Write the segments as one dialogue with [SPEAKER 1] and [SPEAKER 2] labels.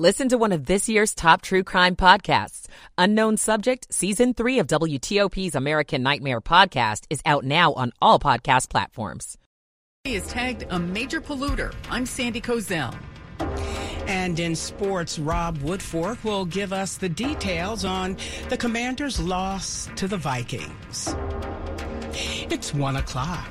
[SPEAKER 1] Listen to one of this year's top true crime podcasts. Unknown Subject, Season 3 of WTOP's American Nightmare podcast is out now on all podcast platforms.
[SPEAKER 2] He is tagged a major polluter. I'm Sandy Kozel.
[SPEAKER 3] And in sports, Rob Woodfork will give us the details on the Commanders' loss to the Vikings. It's one o'clock.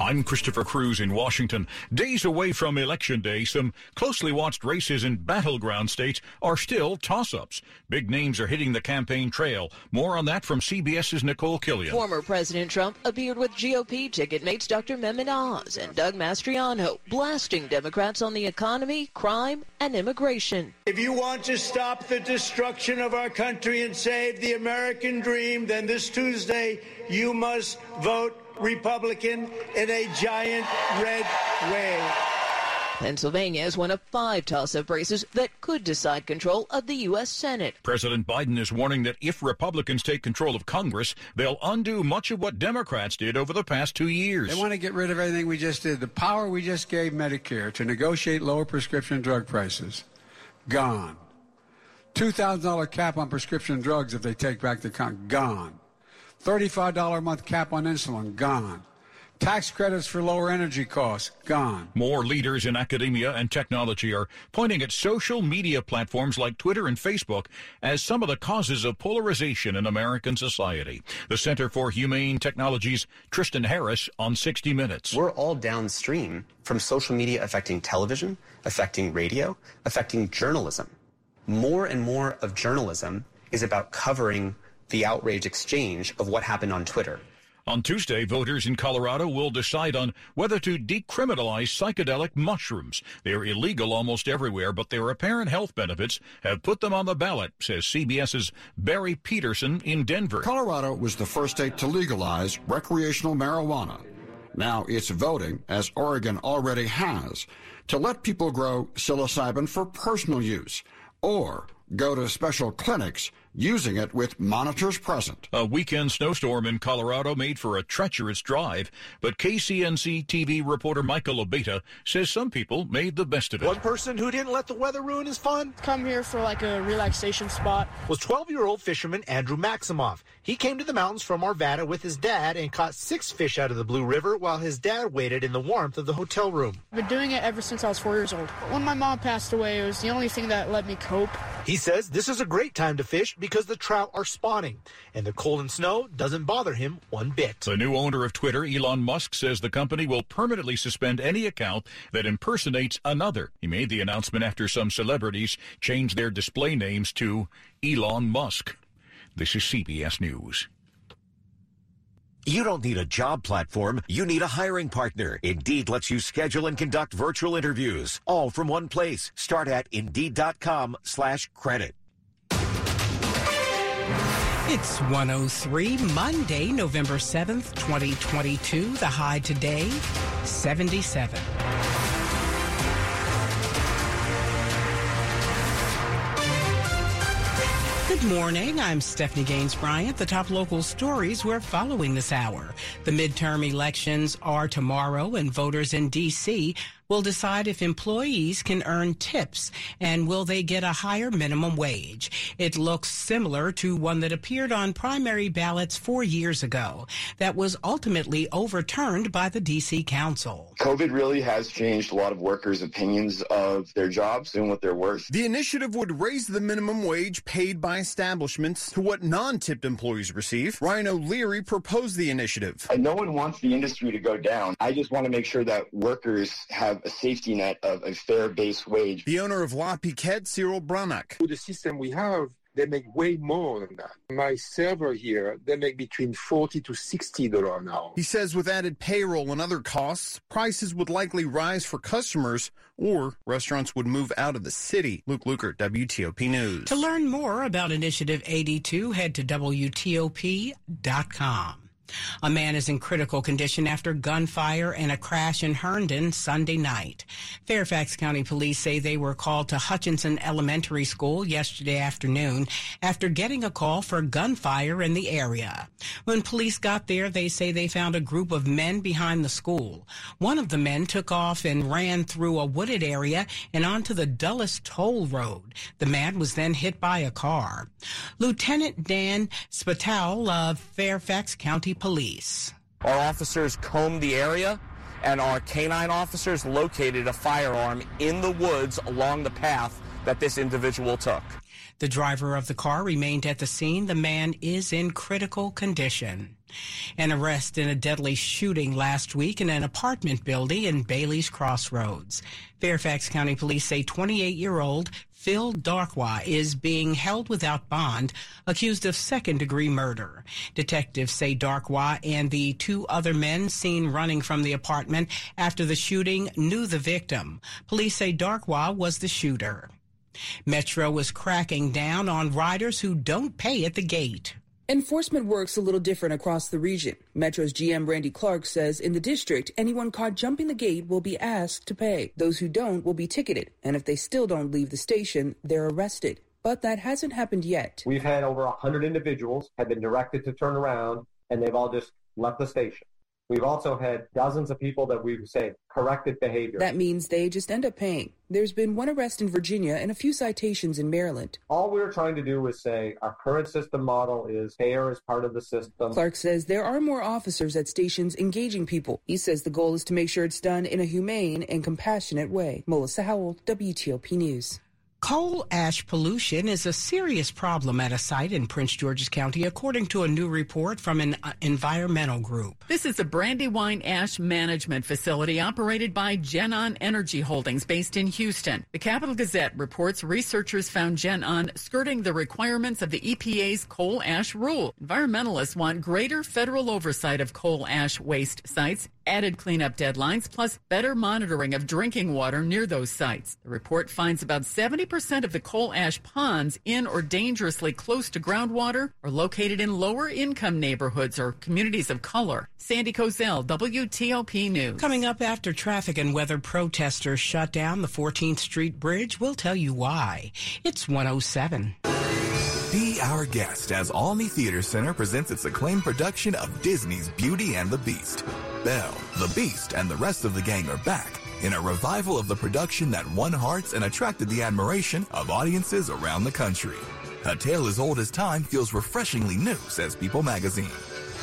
[SPEAKER 4] I'm Christopher Cruz in Washington. Days away from Election Day, some closely watched races in battleground states are still toss-ups. Big names are hitting the campaign trail. More on that from CBS's Nikole Killion.
[SPEAKER 5] Former President Trump appeared with GOP ticket mates Dr. Mehmet Oz and Doug Mastriano, blasting Democrats on the economy, crime, and immigration.
[SPEAKER 6] If you want to stop the destruction of our country and save the American dream, then this Tuesday you must vote Republican in a giant red wave.
[SPEAKER 5] Pennsylvania is one of five toss-up races that could decide control of the U.S. Senate.
[SPEAKER 4] President Biden is warning that if Republicans take control of Congress, they'll undo much of what Democrats did over the past two years.
[SPEAKER 7] They want to get rid of everything we just did. The power we just gave Medicare to negotiate lower prescription drug prices, gone. $2,000 cap on prescription drugs if they take back the con, gone. $35 a month cap on insulin, gone. Tax credits for lower energy costs, gone.
[SPEAKER 4] More leaders in academia and technology are pointing at social media platforms like Twitter and Facebook as some of the causes of polarization in American society. The Center for Humane Technology's, Tristan Harris on 60 Minutes.
[SPEAKER 8] We're all downstream from social media affecting television, affecting radio, affecting journalism. More and more of journalism is about covering the outrage exchange of what happened on Twitter.
[SPEAKER 4] On Tuesday, voters in Colorado will decide on whether to decriminalize psychedelic mushrooms. They're illegal almost everywhere, but their apparent health benefits have put them on the ballot, says CBS's Barry Peterson in Denver.
[SPEAKER 9] Colorado was the first state to legalize recreational marijuana. Now it's voting, as Oregon already has, to let people grow psilocybin for personal use or go to special clinics using it with monitors present.
[SPEAKER 4] A weekend snowstorm in Colorado made for a treacherous drive, but KCNC TV reporter Michael Abeyta says some people made the best of it.
[SPEAKER 10] One person who didn't let the weather ruin his fun?
[SPEAKER 11] Come here for like a relaxation spot.
[SPEAKER 10] Was 12-year-old fisherman Andrew Maximoff. He came to the mountains from Arvada with his dad and caught six fish out of the Blue River while his dad waited in the warmth of the hotel room.
[SPEAKER 11] I've been doing it ever since I was four years old. When my mom passed away, it was the only thing that let me cope.
[SPEAKER 10] He says this is a great time to fish because the trout are spawning, and the cold and snow doesn't bother him one bit.
[SPEAKER 4] The new owner of Twitter, Elon Musk, says the company will permanently suspend any account that impersonates another. He made the announcement after some celebrities changed their display names to Elon Musk. This is CBS News.
[SPEAKER 12] You don't need a job platform. You need a hiring partner. Indeed lets you schedule and conduct virtual interviews all from one place. Start at Indeed.com slash credit.
[SPEAKER 3] It's 103 Monday, November 7th, 2022. The high today, 77. Good morning. I'm Stephanie Gaines Bryant. The top local stories we're following this hour. The midterm elections are tomorrow, and voters in D.C. will decide if employees can earn tips and will they get a higher minimum wage. It looks similar to one that appeared on primary ballots four years ago that was ultimately overturned by the D.C. Council.
[SPEAKER 13] COVID really has changed a lot of workers' opinions of their jobs and what they're worth.
[SPEAKER 14] The initiative would raise the minimum wage paid by establishments to what non-tipped employees receive. Ryan O'Leary proposed the initiative.
[SPEAKER 13] No one wants the industry to go down. I just want to make sure that workers have a safety net of a fair base wage.
[SPEAKER 14] The owner of La Piquette, Cyril Branac.
[SPEAKER 15] With the system we have, they make way more than that. My server here, they make between 40 to 60 dollars an hour.
[SPEAKER 14] He says with added payroll and other costs, prices would likely rise for customers or restaurants would move out of the city. Luke Lukert, WTOP News.
[SPEAKER 3] To learn more about Initiative 82, head to WTOP.com. A man is in critical condition after gunfire and a crash in Herndon Sunday night. Fairfax County Police say they were called to Hutchinson Elementary School yesterday afternoon after getting a call for gunfire in the area. When police got there, they say they found a group of men behind the school. One of the men took off and ran through a wooded area and onto the Dulles Toll Road. The man was then hit by a car. Lieutenant Dan Spatal of Fairfax County Police.
[SPEAKER 16] Our officers combed the area and our canine officers located a firearm in the woods along the path that this individual took.
[SPEAKER 3] The driver of the car remained at the scene. The man is in critical condition. An arrest in a deadly shooting last week in an apartment building in Bailey's Crossroads. Fairfax County Police say 28 year old Phil Darkwa is being held without bond, accused of second degree murder. Detectives say Darkwa and the two other men seen running from the apartment after the shooting knew the victim. Police say Darkwa was the shooter. Metro is cracking down on riders who don't pay at the gate.
[SPEAKER 17] Enforcement works a little different across the region. Metro's GM Randy Clark says in the district, anyone caught jumping the gate will be asked to pay. Those who don't will be ticketed, and if they still don't leave the station, they're arrested. But that hasn't happened yet.
[SPEAKER 18] We've had over 100 individuals have been directed to turn around, and they've all just left the station. We've also had dozens of people that we've say corrected behavior.
[SPEAKER 17] That means they just end up paying. There's been one arrest in Virginia and a few citations in Maryland.
[SPEAKER 18] All we we're trying to do is say our current system model is fair is part of the system.
[SPEAKER 17] Clark says there are more officers at stations engaging people. He says the goal is to make sure it's done in a humane and compassionate way. Melissa Howell, WTOP News.
[SPEAKER 3] Coal ash pollution is a serious problem at a site in Prince George's County, according to a new report from an uh, environmental group.
[SPEAKER 2] This is a Brandywine Ash Management Facility operated by GenOn Energy Holdings based in Houston. The Capital Gazette reports researchers found GenOn skirting the requirements of the EPA's coal ash rule. Environmentalists want greater federal oversight of coal ash waste sites added cleanup deadlines, plus better monitoring of drinking water near those sites. The report finds about 70% of the coal ash ponds in or dangerously close to groundwater are located in lower income neighborhoods or communities of color. Sandy Kozel, WTOP News.
[SPEAKER 3] Coming up after traffic and weather protesters shut down the 14th Street Bridge, we'll tell you why. It's 107.
[SPEAKER 19] Be our guest as Olney Theatre Center presents its acclaimed production of Disney's Beauty and the Beast. Belle, the Beast, and the rest of the gang are back in a revival of the production that won hearts and attracted the admiration of audiences around the country. A tale as old as time feels refreshingly new, says People magazine.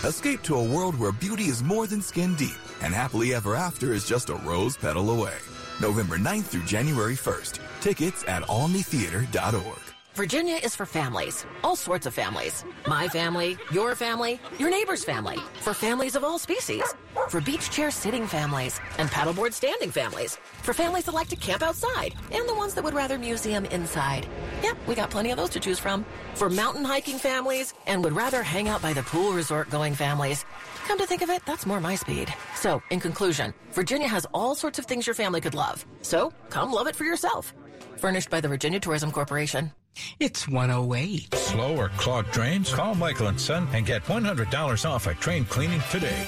[SPEAKER 19] Escape to a world where beauty is more than skin deep and happily ever after is just a rose petal away. November 9th through January 1st. Tickets at olneytheatre.org.
[SPEAKER 20] Virginia is for families, all sorts of families. My family, your family, your neighbor's family. For families of all species. For beach chair sitting families and paddleboard standing families. For families that like to camp outside and the ones that would rather museum inside. Yep, we got plenty of those to choose from. For mountain hiking families and would rather hang out by the pool resort going families. Come to think of it, that's more my speed. So, in conclusion, Virginia has all sorts of things your family could love. So, come love it for yourself. Furnished by the Virginia Tourism Corporation.
[SPEAKER 3] It's 108.
[SPEAKER 4] Slow or clogged drains? Call Michael and Son and get $100 off a drain cleaning today.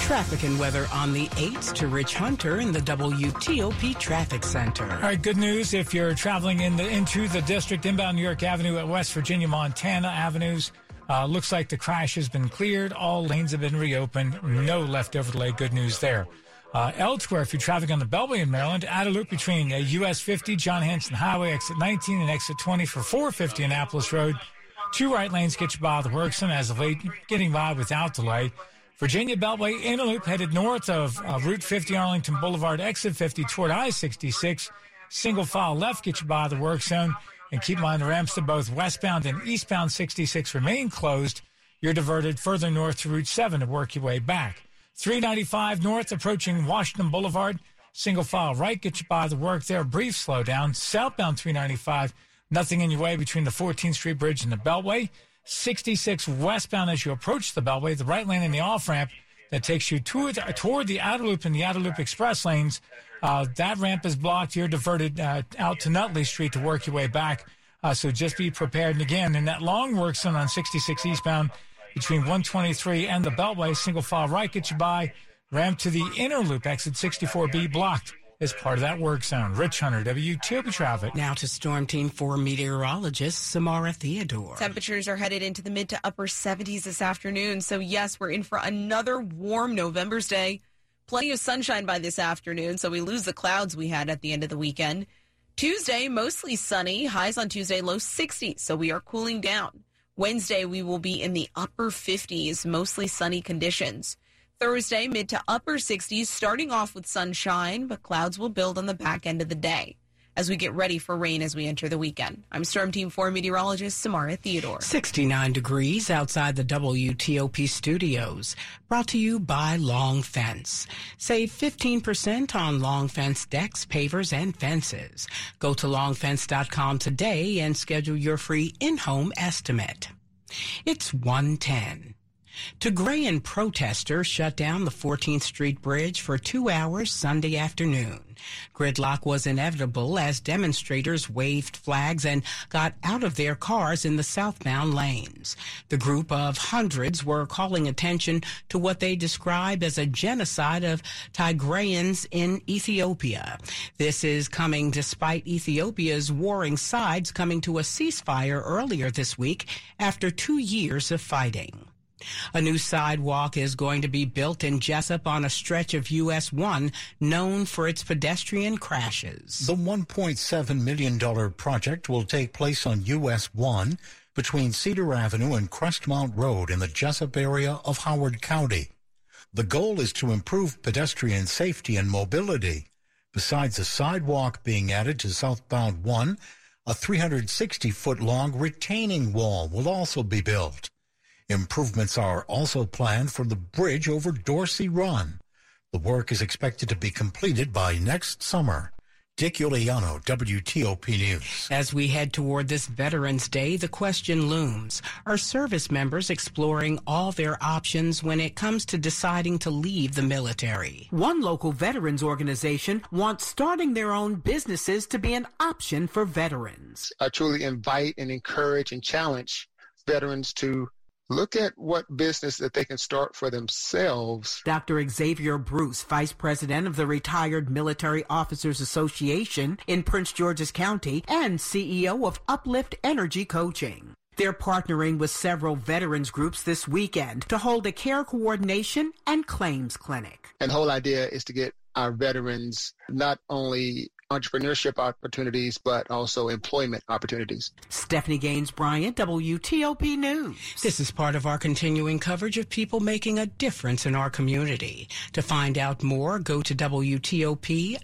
[SPEAKER 3] Traffic and weather on the 8th to Rich Hunter in the WTOP Traffic Center.
[SPEAKER 21] All right, good news if you're traveling in the, into the district, inbound New York Avenue at West Virginia, Montana Avenues. Uh, looks like the crash has been cleared. All lanes have been reopened. No leftover delay. Good news there. Uh, elsewhere, if you're traveling on the Beltway in Maryland, add a loop between uh, US 50, John Hanson Highway, exit 19, and exit 20 for 450 Annapolis Road. Two right lanes get you by the works, and as of late, getting by without delay. Virginia Beltway in a loop headed north of uh, Route 50 Arlington Boulevard, exit 50 toward I 66. Single file left get you by the work zone. And keep in mind the ramps to both westbound and eastbound 66 remain closed. You're diverted further north to Route 7 to work your way back. 395 north approaching Washington Boulevard. Single file right get you by the work there. Brief slowdown. Southbound 395. Nothing in your way between the 14th Street Bridge and the Beltway. 66 westbound as you approach the Beltway. The right lane in the off ramp that takes you toward, toward the outer loop and the outer loop express lanes. Uh, that ramp is blocked. You're diverted uh, out to Nutley Street to work your way back. Uh, so just be prepared. And again, in that long work zone on 66 eastbound, between 123 and the Beltway. Single file right gets you by. Ramp to the inner loop, exit 64B blocked as part of that work zone. Rich Hunter, WTOP Traffic.
[SPEAKER 3] Now to Storm Team 4 meteorologist Samara Theodore.
[SPEAKER 22] Temperatures are headed into the mid to upper 70s this afternoon. So, yes, we're in for another warm November's day. Plenty of sunshine by this afternoon, so we lose the clouds we had at the end of the weekend. Tuesday, mostly sunny. Highs on Tuesday, low 60s, so we are cooling down. Wednesday, we will be in the upper 50s, mostly sunny conditions. Thursday, mid to upper 60s, starting off with sunshine, but clouds will build on the back end of the day as we get ready for rain as we enter the weekend. I'm Storm Team 4 meteorologist Samara Theodore.
[SPEAKER 3] 69 degrees outside the WTOP studios. Brought to you by Long Fence. Save 15% on Long Fence decks, pavers, and fences. Go to longfence.com today and schedule your free in-home estimate. It's 110. Tigrayan protesters shut down the 14th Street Bridge for two hours Sunday afternoon. Gridlock was inevitable as demonstrators waved flags and got out of their cars in the southbound lanes. The group of hundreds were calling attention to what they describe as a genocide of Tigrayans in Ethiopia. This is coming despite Ethiopia's warring sides coming to a ceasefire earlier this week after two years of fighting. A new sidewalk is going to be built in Jessup on a stretch of US 1 known for its pedestrian crashes.
[SPEAKER 23] The $1.7 million project will take place on US 1 between Cedar Avenue and Crestmount Road in the Jessup area of Howard County. The goal is to improve pedestrian safety and mobility. Besides a sidewalk being added to southbound 1, a 360 foot long retaining wall will also be built. Improvements are also planned for the bridge over Dorsey Run. The work is expected to be completed by next summer. Dick Uliano, WTOP News.
[SPEAKER 3] As we head toward this Veterans Day, the question looms. Are service members exploring all their options when it comes to deciding to leave the military? One local veterans organization wants starting their own businesses to be an option for veterans.
[SPEAKER 15] I truly invite and encourage and challenge veterans to look at what business that they can start for themselves.
[SPEAKER 3] Dr. Xavier Bruce, Vice President of the Retired Military Officers Association in Prince George's County and CEO of Uplift Energy Coaching. They're partnering with several veterans groups this weekend to hold a care coordination and claims clinic.
[SPEAKER 15] And the whole idea is to get our veterans not only entrepreneurship opportunities, but also employment opportunities.
[SPEAKER 3] Stephanie Gaines Bryant, WTOP News. This is part of our continuing coverage of people making a difference in our community. To find out more, go to WTOP.com.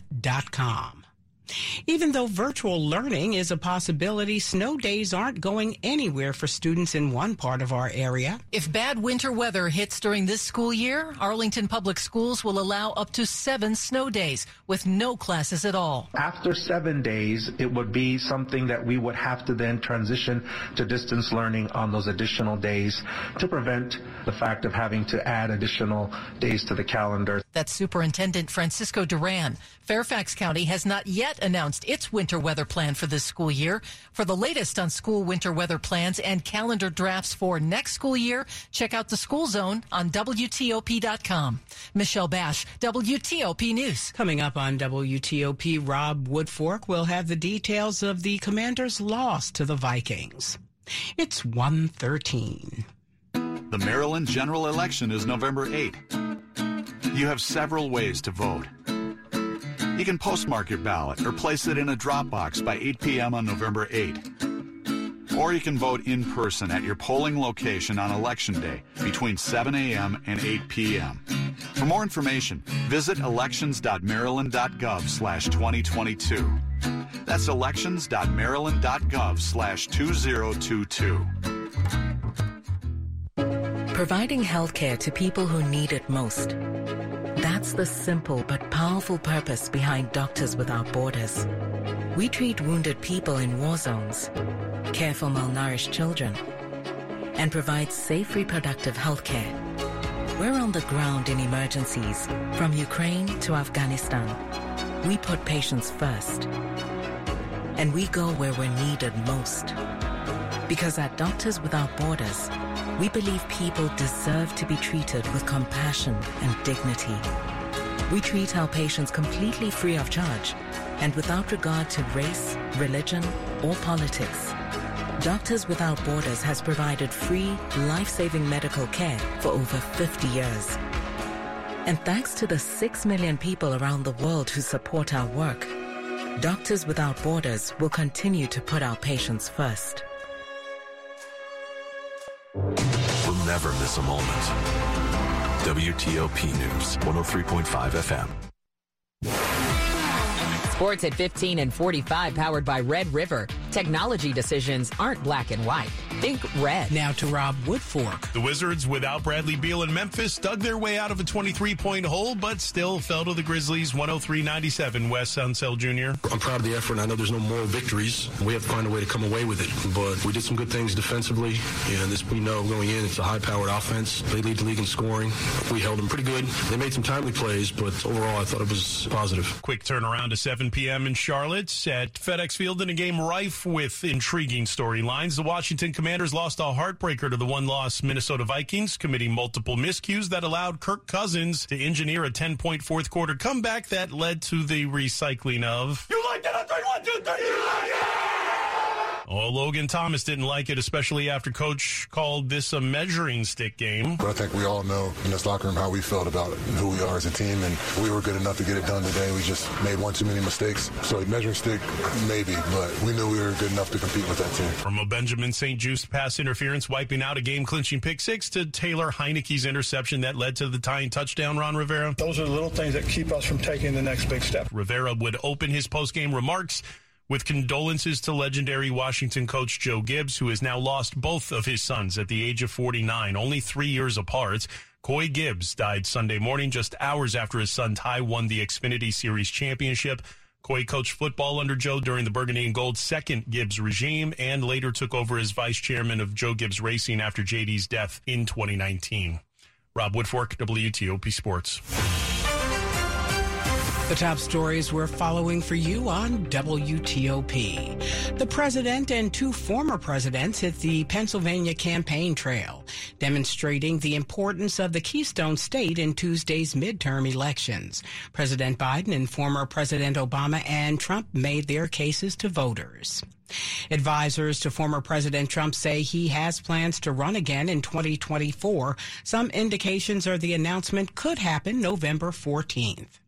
[SPEAKER 3] Even though virtual learning is a possibility, snow days aren't going anywhere for students in one part of our area.
[SPEAKER 24] If bad winter weather hits during this school year, Arlington Public Schools will allow up to seven snow days with no classes at all.
[SPEAKER 25] After seven days, it would be something that we would have to then transition to distance learning on those additional days to prevent the fact of having to add additional days to the calendar.
[SPEAKER 24] That's Superintendent Francisco Duran. Fairfax County has not yet announced its winter weather plan for this school year. For the latest on school winter weather plans and calendar drafts for next school year, check out the school zone on WTOP.com. Michelle Basch, WTOP News.
[SPEAKER 3] Coming up on WTOP, Rob Woodfork will have the details of the commander's loss to the Vikings. It's 113.
[SPEAKER 26] The Maryland general election is November 8. You have several ways to vote. You can postmark your ballot or place it in a drop box by 8 p.m. on November 8. Or you can vote in person at your polling location on Election Day between 7 a.m. and 8 p.m. For more information, visit elections.maryland.gov slash 2022. That's elections.maryland.gov slash 2022.
[SPEAKER 27] Providing health care to people who need it most. That's the simple but powerful purpose behind Doctors Without Borders. We treat wounded people in war zones, care for malnourished children, and provide safe reproductive health care. We're on the ground in emergencies, from Ukraine to Afghanistan. We put patients first. And we go where we're needed most. Because at Doctors Without Borders, We believe people deserve to be treated with compassion and dignity. We treat our patients completely free of charge and without regard to race, religion, or politics. Doctors Without Borders has provided free, life-saving medical care for over 50 years. And thanks to the 6 million people around the world who support our work, Doctors Without Borders will continue to put our patients first.
[SPEAKER 28] Never miss a moment. WTOP News, 103.5 FM.
[SPEAKER 29] Sports at 15 and 45, powered by Red River. Technology decisions aren't black and white. Think red.
[SPEAKER 3] Now to Rob Woodfork.
[SPEAKER 30] The Wizards, without Bradley Beal in Memphis, dug their way out of a 23 point hole, but still fell to the Grizzlies 103 97. Wes Unseld Jr.
[SPEAKER 31] I'm proud of the effort. I know there's no moral victories. We have to find a way to come away with it. But we did some good things defensively. And this we know going in, it's a high powered offense. They lead the league in scoring. We held them pretty good. They made some timely plays, but overall, I thought it was positive.
[SPEAKER 30] Quick turnaround to 7 p.m. in Charlotte at FedEx Field in a game rife with intriguing storylines. The Washington Commanders lost a heartbreaker to the one loss Minnesota Vikings, committing multiple miscues that allowed Kirk Cousins to engineer a 10 point fourth quarter comeback that led to the recycling of.
[SPEAKER 32] You like that? three, one, two, three. You like?
[SPEAKER 30] Oh, Logan Thomas didn't like it, especially after coach called this a measuring stick game.
[SPEAKER 33] But I think we all know in this locker room how we felt about it and who we are as a team, and we were good enough to get it done today. We just made one too many mistakes. So measuring stick, maybe, but we knew we were good enough to compete with that team.
[SPEAKER 30] From a Benjamin St-Juste pass interference wiping out a game-clinching pick six to Taylor Heinicke's interception that led to the tying touchdown, Ron Rivera.
[SPEAKER 34] Those are the little things that keep us from taking the next big step.
[SPEAKER 30] Rivera would open his post-game remarks with condolences to legendary Washington coach Joe Gibbs, who has now lost both of his sons at the age of 49, only three years apart. Coy Gibbs died Sunday morning just hours after his son Ty won the Xfinity Series championship. Coy coached football under Joe during the Burgundy and Gold second Gibbs regime and later took over as vice chairman of Joe Gibbs Racing after JD's death in 2019. Rob Woodfork, WTOP Sports.
[SPEAKER 3] The top stories we're following for you on WTOP. The president and two former presidents hit the Pennsylvania campaign trail, demonstrating the importance of the Keystone State in Tuesday's midterm elections. President Biden and former President Obama and Trump made their cases to voters. Advisors to former President Trump say he has plans to run again in 2024. Some indications are the announcement could happen November 14th.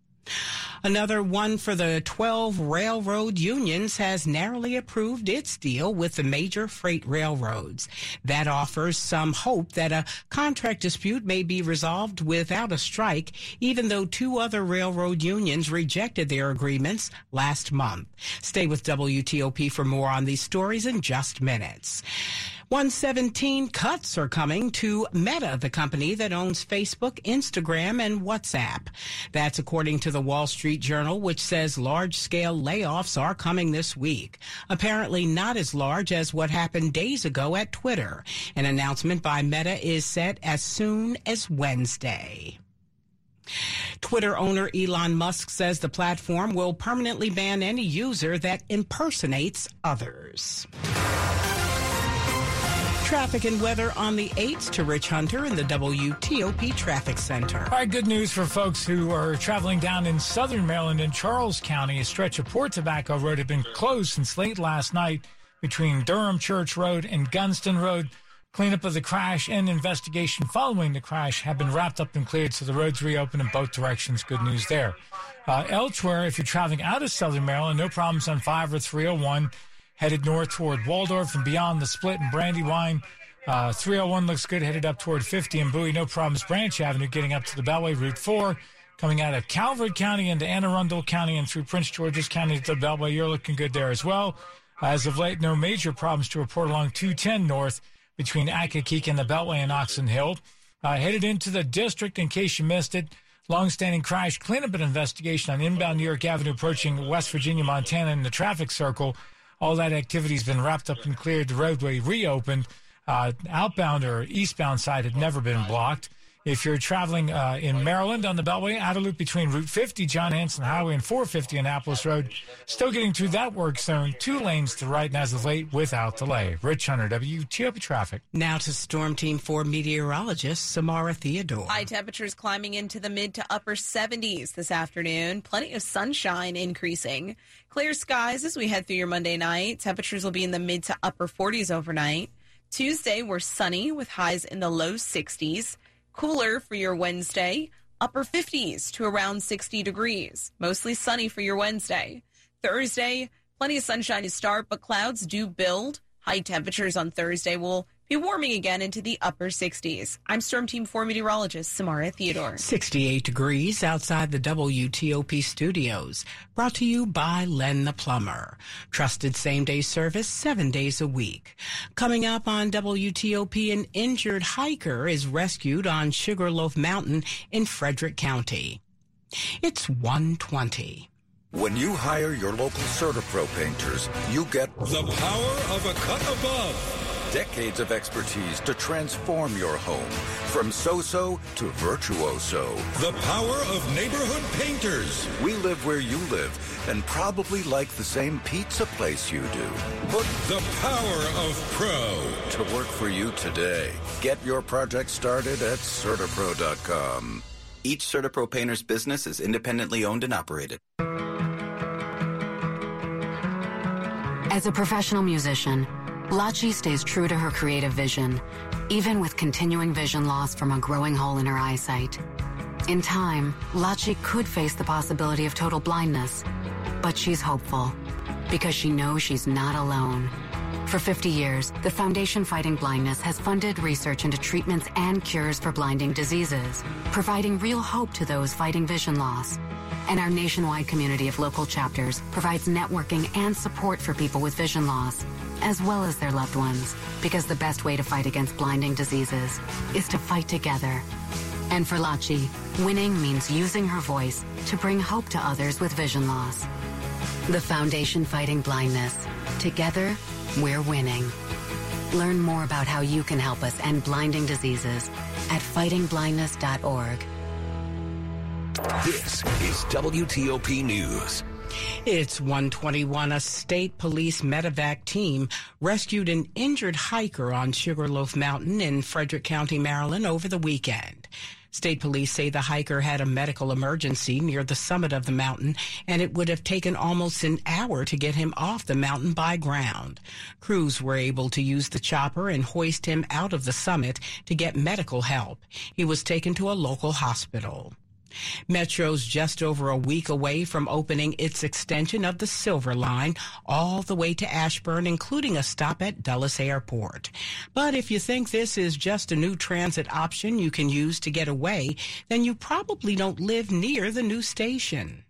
[SPEAKER 3] Another one for the 12 railroad unions has narrowly approved its deal with the major freight railroads. That offers some hope that a contract dispute may be resolved without a strike, even though two other railroad unions rejected their agreements last month. Stay with WTOP for more on these stories in just minutes. 117 cuts are coming to Meta, the company that owns Facebook, Instagram, and WhatsApp. That's according to the Wall Street Journal, which says large scale layoffs are coming this week. Apparently not as large as what happened days ago at Twitter. An announcement by Meta is set as soon as Wednesday. Twitter owner Elon Musk says the platform will permanently ban any user that impersonates others. Traffic and weather on the 8th to Rich Hunter in the WTOP Traffic Center.
[SPEAKER 21] All right, good news for folks who are traveling down in southern Maryland in Charles County. A stretch of Port Tobacco Road had been closed since late last night between Durham Church Road and Gunston Road. Cleanup of the crash and investigation following the crash have been wrapped up and cleared, so the roads reopen in both directions. Good news there. Uh, elsewhere, if you're traveling out of southern Maryland, no problems on 5 or 301 headed north toward Waldorf and beyond the split in Brandywine. Uh, 301 looks good, headed up toward 50 and Bowie. No problems. Branch Avenue getting up to the Beltway Route 4. Coming out of Calvert County into Anne Arundel County and through Prince George's County to the Beltway. You're looking good there as well. As of late, no major problems to report along 210 north between Accokeek and the Beltway and Oxon Hill. Uh, headed into the district, in case you missed it, long-standing crash cleanup and investigation on inbound New York Avenue approaching West Virginia, Montana in the traffic circle. All that activity has been wrapped up and cleared. The roadway reopened. Uh, outbound or eastbound side had never been blocked. If you're traveling uh, in Maryland on the Beltway, out of loop between Route 50, John Hanson Highway, and 450 Annapolis Road, still getting through that work zone, two lanes to right and as of late without delay. Rich Hunter, WTOP Traffic.
[SPEAKER 3] Now to Storm Team 4 meteorologist Samara Theodore.
[SPEAKER 22] High temperatures climbing into the mid to upper 70s this afternoon. Plenty of sunshine increasing. Clear skies as we head through your Monday night. Temperatures will be in the mid to upper 40s overnight. Tuesday, we're sunny with highs in the low 60s. Cooler for your Wednesday, upper 50s to around 60 degrees. Mostly sunny for your Wednesday. Thursday, plenty of sunshine to start, but clouds do build. High temperatures on Thursday will be warming again into the upper 60s. I'm Storm Team 4 meteorologist Samara Theodore.
[SPEAKER 3] 68 degrees outside the WTOP studios. Brought to you by Len the Plumber. Trusted same day service seven days a week. Coming up on WTOP, an injured hiker is rescued on Sugarloaf Mountain in Frederick County. It's 120.
[SPEAKER 35] When you hire your local CertaPro painters, you get
[SPEAKER 32] the power of a cut above
[SPEAKER 35] decades of expertise to transform your home from so-so to virtuoso.
[SPEAKER 32] The power of neighborhood painters.
[SPEAKER 35] We live where you live and probably like the same pizza place you do.
[SPEAKER 32] Put the power of pro
[SPEAKER 35] to work for you today. Get your project started at CertaPro.com.
[SPEAKER 36] Each CertaPro painter's business is independently owned and operated.
[SPEAKER 37] As a professional musician, Lachi stays true to her creative vision, even with continuing vision loss from a growing hole in her eyesight. In time, Lachi could face the possibility of total blindness, but she's hopeful because she knows she's not alone. For 50 years, the Foundation Fighting Blindness has funded research into treatments and cures for blinding diseases, providing real hope to those fighting vision loss. And our nationwide community of local chapters provides networking and support for people with vision loss as well as their loved ones, because the best way to fight against blinding diseases is to fight together. And for Lachi, winning means using her voice to bring hope to others with vision loss. The Foundation Fighting Blindness. Together, we're winning. Learn more about how you can help us end blinding diseases at fightingblindness.org.
[SPEAKER 38] This is WTOP News.
[SPEAKER 3] It's 121. A state police medevac team rescued an injured hiker on Sugarloaf Mountain in Frederick County, Maryland over the weekend. State police say the hiker had a medical emergency near the summit of the mountain, and it would have taken almost an hour to get him off the mountain by ground. Crews were able to use the chopper and hoist him out of the summit to get medical help. He was taken to a local hospital. Metro's just over a week away from opening its extension of the Silver Line all the way to Ashburn, including a stop at Dulles Airport. But if you think this is just a new transit option you can use to get away, then you probably don't live near the new station.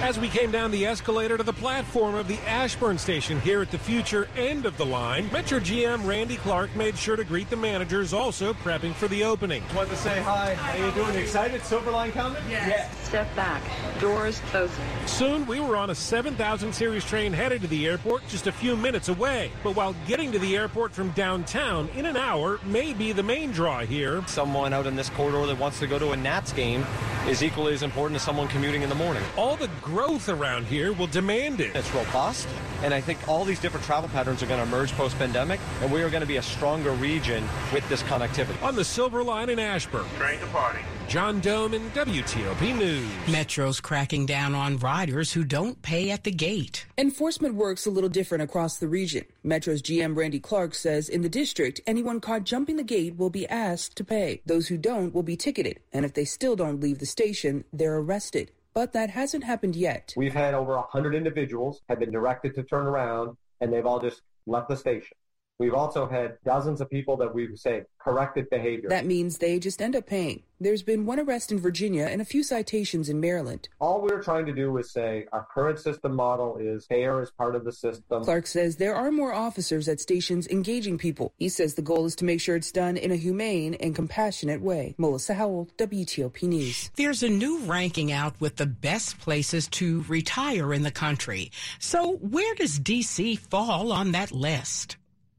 [SPEAKER 39] As we came down the escalator to the platform of the Ashburn station here at the future end of the line, Metro GM Randy Clark made sure to greet the managers also prepping for the opening.
[SPEAKER 40] Want to say hi. How you doing? Excited? Silver Line coming?
[SPEAKER 41] Yes. Yeah. Step back. Doors closing.
[SPEAKER 39] Soon we were on a 7000 series train headed to the airport just a few minutes away. But while getting to the airport from downtown in an hour may be the main draw here.
[SPEAKER 40] Someone out in this corridor that wants to go to a Nats game is equally as important as someone commuting in the morning.
[SPEAKER 39] All the growth around here will demand it.
[SPEAKER 40] It's robust, and I think all these different travel patterns are going to emerge post-pandemic, and we are going to be a stronger region with this connectivity.
[SPEAKER 39] On the Silver Line in Ashburn.
[SPEAKER 40] Train to party.
[SPEAKER 39] John Domen WTOP News.
[SPEAKER 3] Metro's cracking down on riders who don't pay at the gate.
[SPEAKER 42] Enforcement works a little different across the region. Metro's GM Randy Clark says in the district, anyone caught jumping the gate will be asked to pay. Those who don't will be ticketed, and if they still don't leave the station, they're arrested but that hasn't happened yet.
[SPEAKER 40] We've had over 100 individuals have been directed to turn around and they've all just left the station. We've also had dozens of people that we've say corrected behavior.
[SPEAKER 42] That means they just end up paying. There's been one arrest in Virginia and a few citations in Maryland.
[SPEAKER 40] All we're trying to do is say our current system model is payer as part of the system.
[SPEAKER 42] Clark says there are more officers at stations engaging people. He says the goal is to make sure it's done in a humane and compassionate way. Melissa Howell, WTOP News.
[SPEAKER 3] There's a new ranking out with the best places to retire in the country. So where does D.C. fall on that list?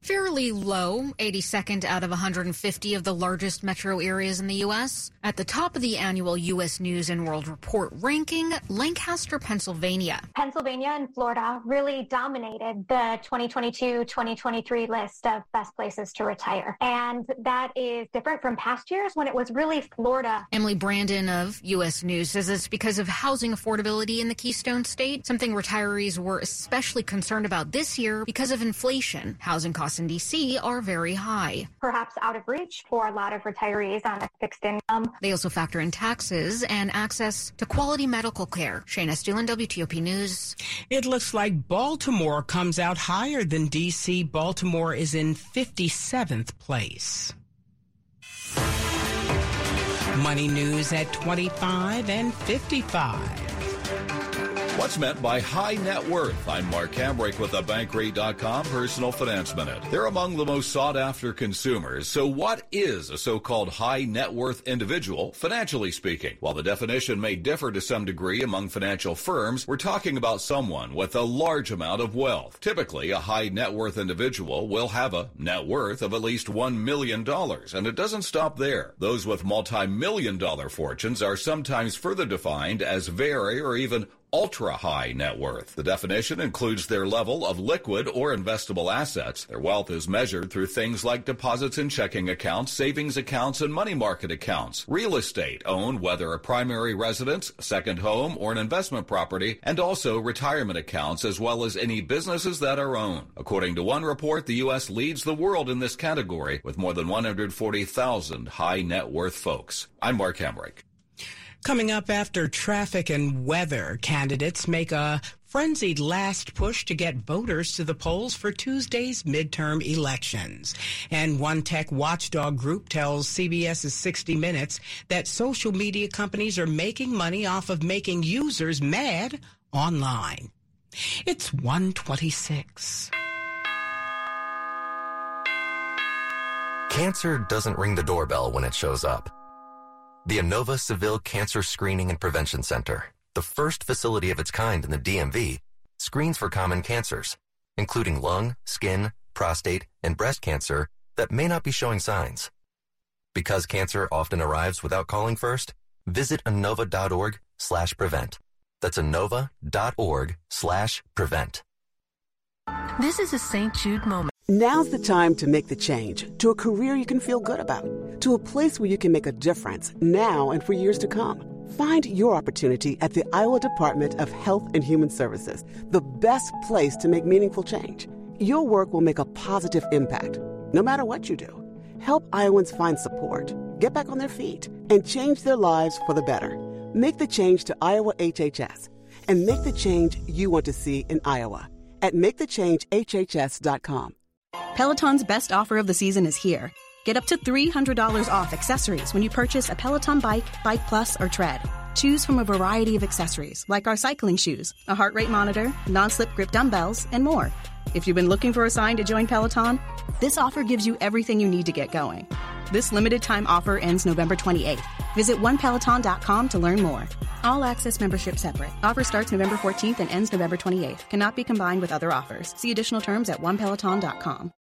[SPEAKER 43] Fairly low, 82nd out of 150 of the largest metro areas in the U.S. At the top of the annual U.S. News and World Report ranking, Lancaster, Pennsylvania.
[SPEAKER 44] Pennsylvania and Florida really dominated the 2022-2023 list of best places to retire. And that is different from past years when it was really Florida.
[SPEAKER 43] Emily Brandon of U.S. News says it's because of housing affordability in the Keystone State, something retirees were especially concerned about this year because of inflation. Housing costs in D.C. are very high.
[SPEAKER 44] Perhaps out of reach for a lot of retirees on a fixed income.
[SPEAKER 43] They also factor in taxes and access to quality medical care. Shayna Estulin, WTOP News.
[SPEAKER 3] It looks like Baltimore comes out higher than D.C. Baltimore is in 57th place. Money news at 25 and 55.
[SPEAKER 4] What's meant by high net worth? I'm Mark Hamrick with the Bankrate.com Personal Finance Minute. They're among the most sought after consumers. So what is a so-called high net worth individual, financially speaking? While the definition may differ to some degree among financial firms, we're talking about someone with a large amount of wealth. Typically, a high net worth individual will have a net worth of at least $1 million, and it doesn't stop there. Those with multi-million dollar fortunes are sometimes further defined as very or even ultra high net worth. The definition includes their level of liquid or investable assets. Their wealth is measured through things like deposits in checking accounts, savings accounts, and money market accounts, real estate owned, whether a primary residence, second home, or an investment property, and also retirement accounts, as well as any businesses that are owned. According to one report, the U.S. leads the world in this category with more than 140,000 high net worth folks. I'm Mark Hamrick.
[SPEAKER 3] Coming up after traffic and weather, candidates make a frenzied last push to get voters to the polls for Tuesday's midterm elections. And one tech watchdog group tells CBS's 60 Minutes that social media companies are making money off of making users mad online. It's 126.
[SPEAKER 45] Cancer doesn't ring the doorbell when it shows up. The Inova Saville Cancer Screening and Prevention Center, the first facility of its kind in the DMV, screens for common cancers, including lung, skin, prostate, and breast cancer that may not be showing signs. Because cancer often arrives without calling first, visit Inova.org slash prevent. That's Inova.org slash prevent.
[SPEAKER 27] This is a St. Jude moment.
[SPEAKER 46] Now's the time to make the change to a career you can feel good about, to a place where you can make a difference now and for years to come. Find your opportunity at the Iowa Department of Health and Human Services, the best place to make meaningful change. Your work will make a positive impact, no matter what you do. Help Iowans find support, get back on their feet, and change their lives for the better. Make the change to Iowa HHS and make the change you want to see in Iowa at makethechangehhs.com.
[SPEAKER 47] Peloton's best offer of the season is here. Get up to $300 off accessories when you purchase a Peloton bike, Bike Plus, or Tread. Choose from a variety of accessories like our cycling shoes, a heart rate monitor, non slip grip dumbbells, and more. If you've been looking for a sign to join Peloton, this offer gives you everything you need to get going. This limited time offer ends November 28th. Visit onepeloton.com to learn more. All access membership separate. Offer starts November 14th and ends November 28th. Cannot be combined with other offers. See additional terms at onepeloton.com.